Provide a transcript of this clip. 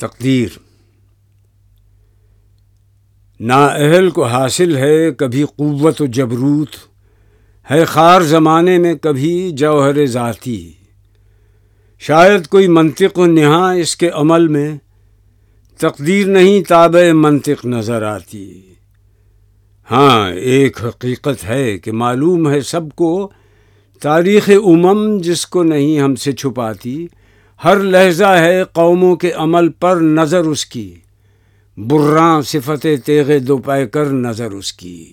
تقدیر۔ نااہل کو حاصل ہے کبھی قوت و جبروت، ہے خار زمانے میں کبھی جوہر ذاتی۔ شاید کوئی منطق و نہا اس کے عمل میں، تقدیر نہیں تابع منطق نظر آتی۔ ہاں ایک حقیقت ہے کہ معلوم ہے سب کو تاریخ امم جس کو نہیں ہم سے چھپاتی ہر لہجہ ہے قوموں کے عمل پر نظر اس کی۔ براں صفت تیغ دو کر نظر اس کی۔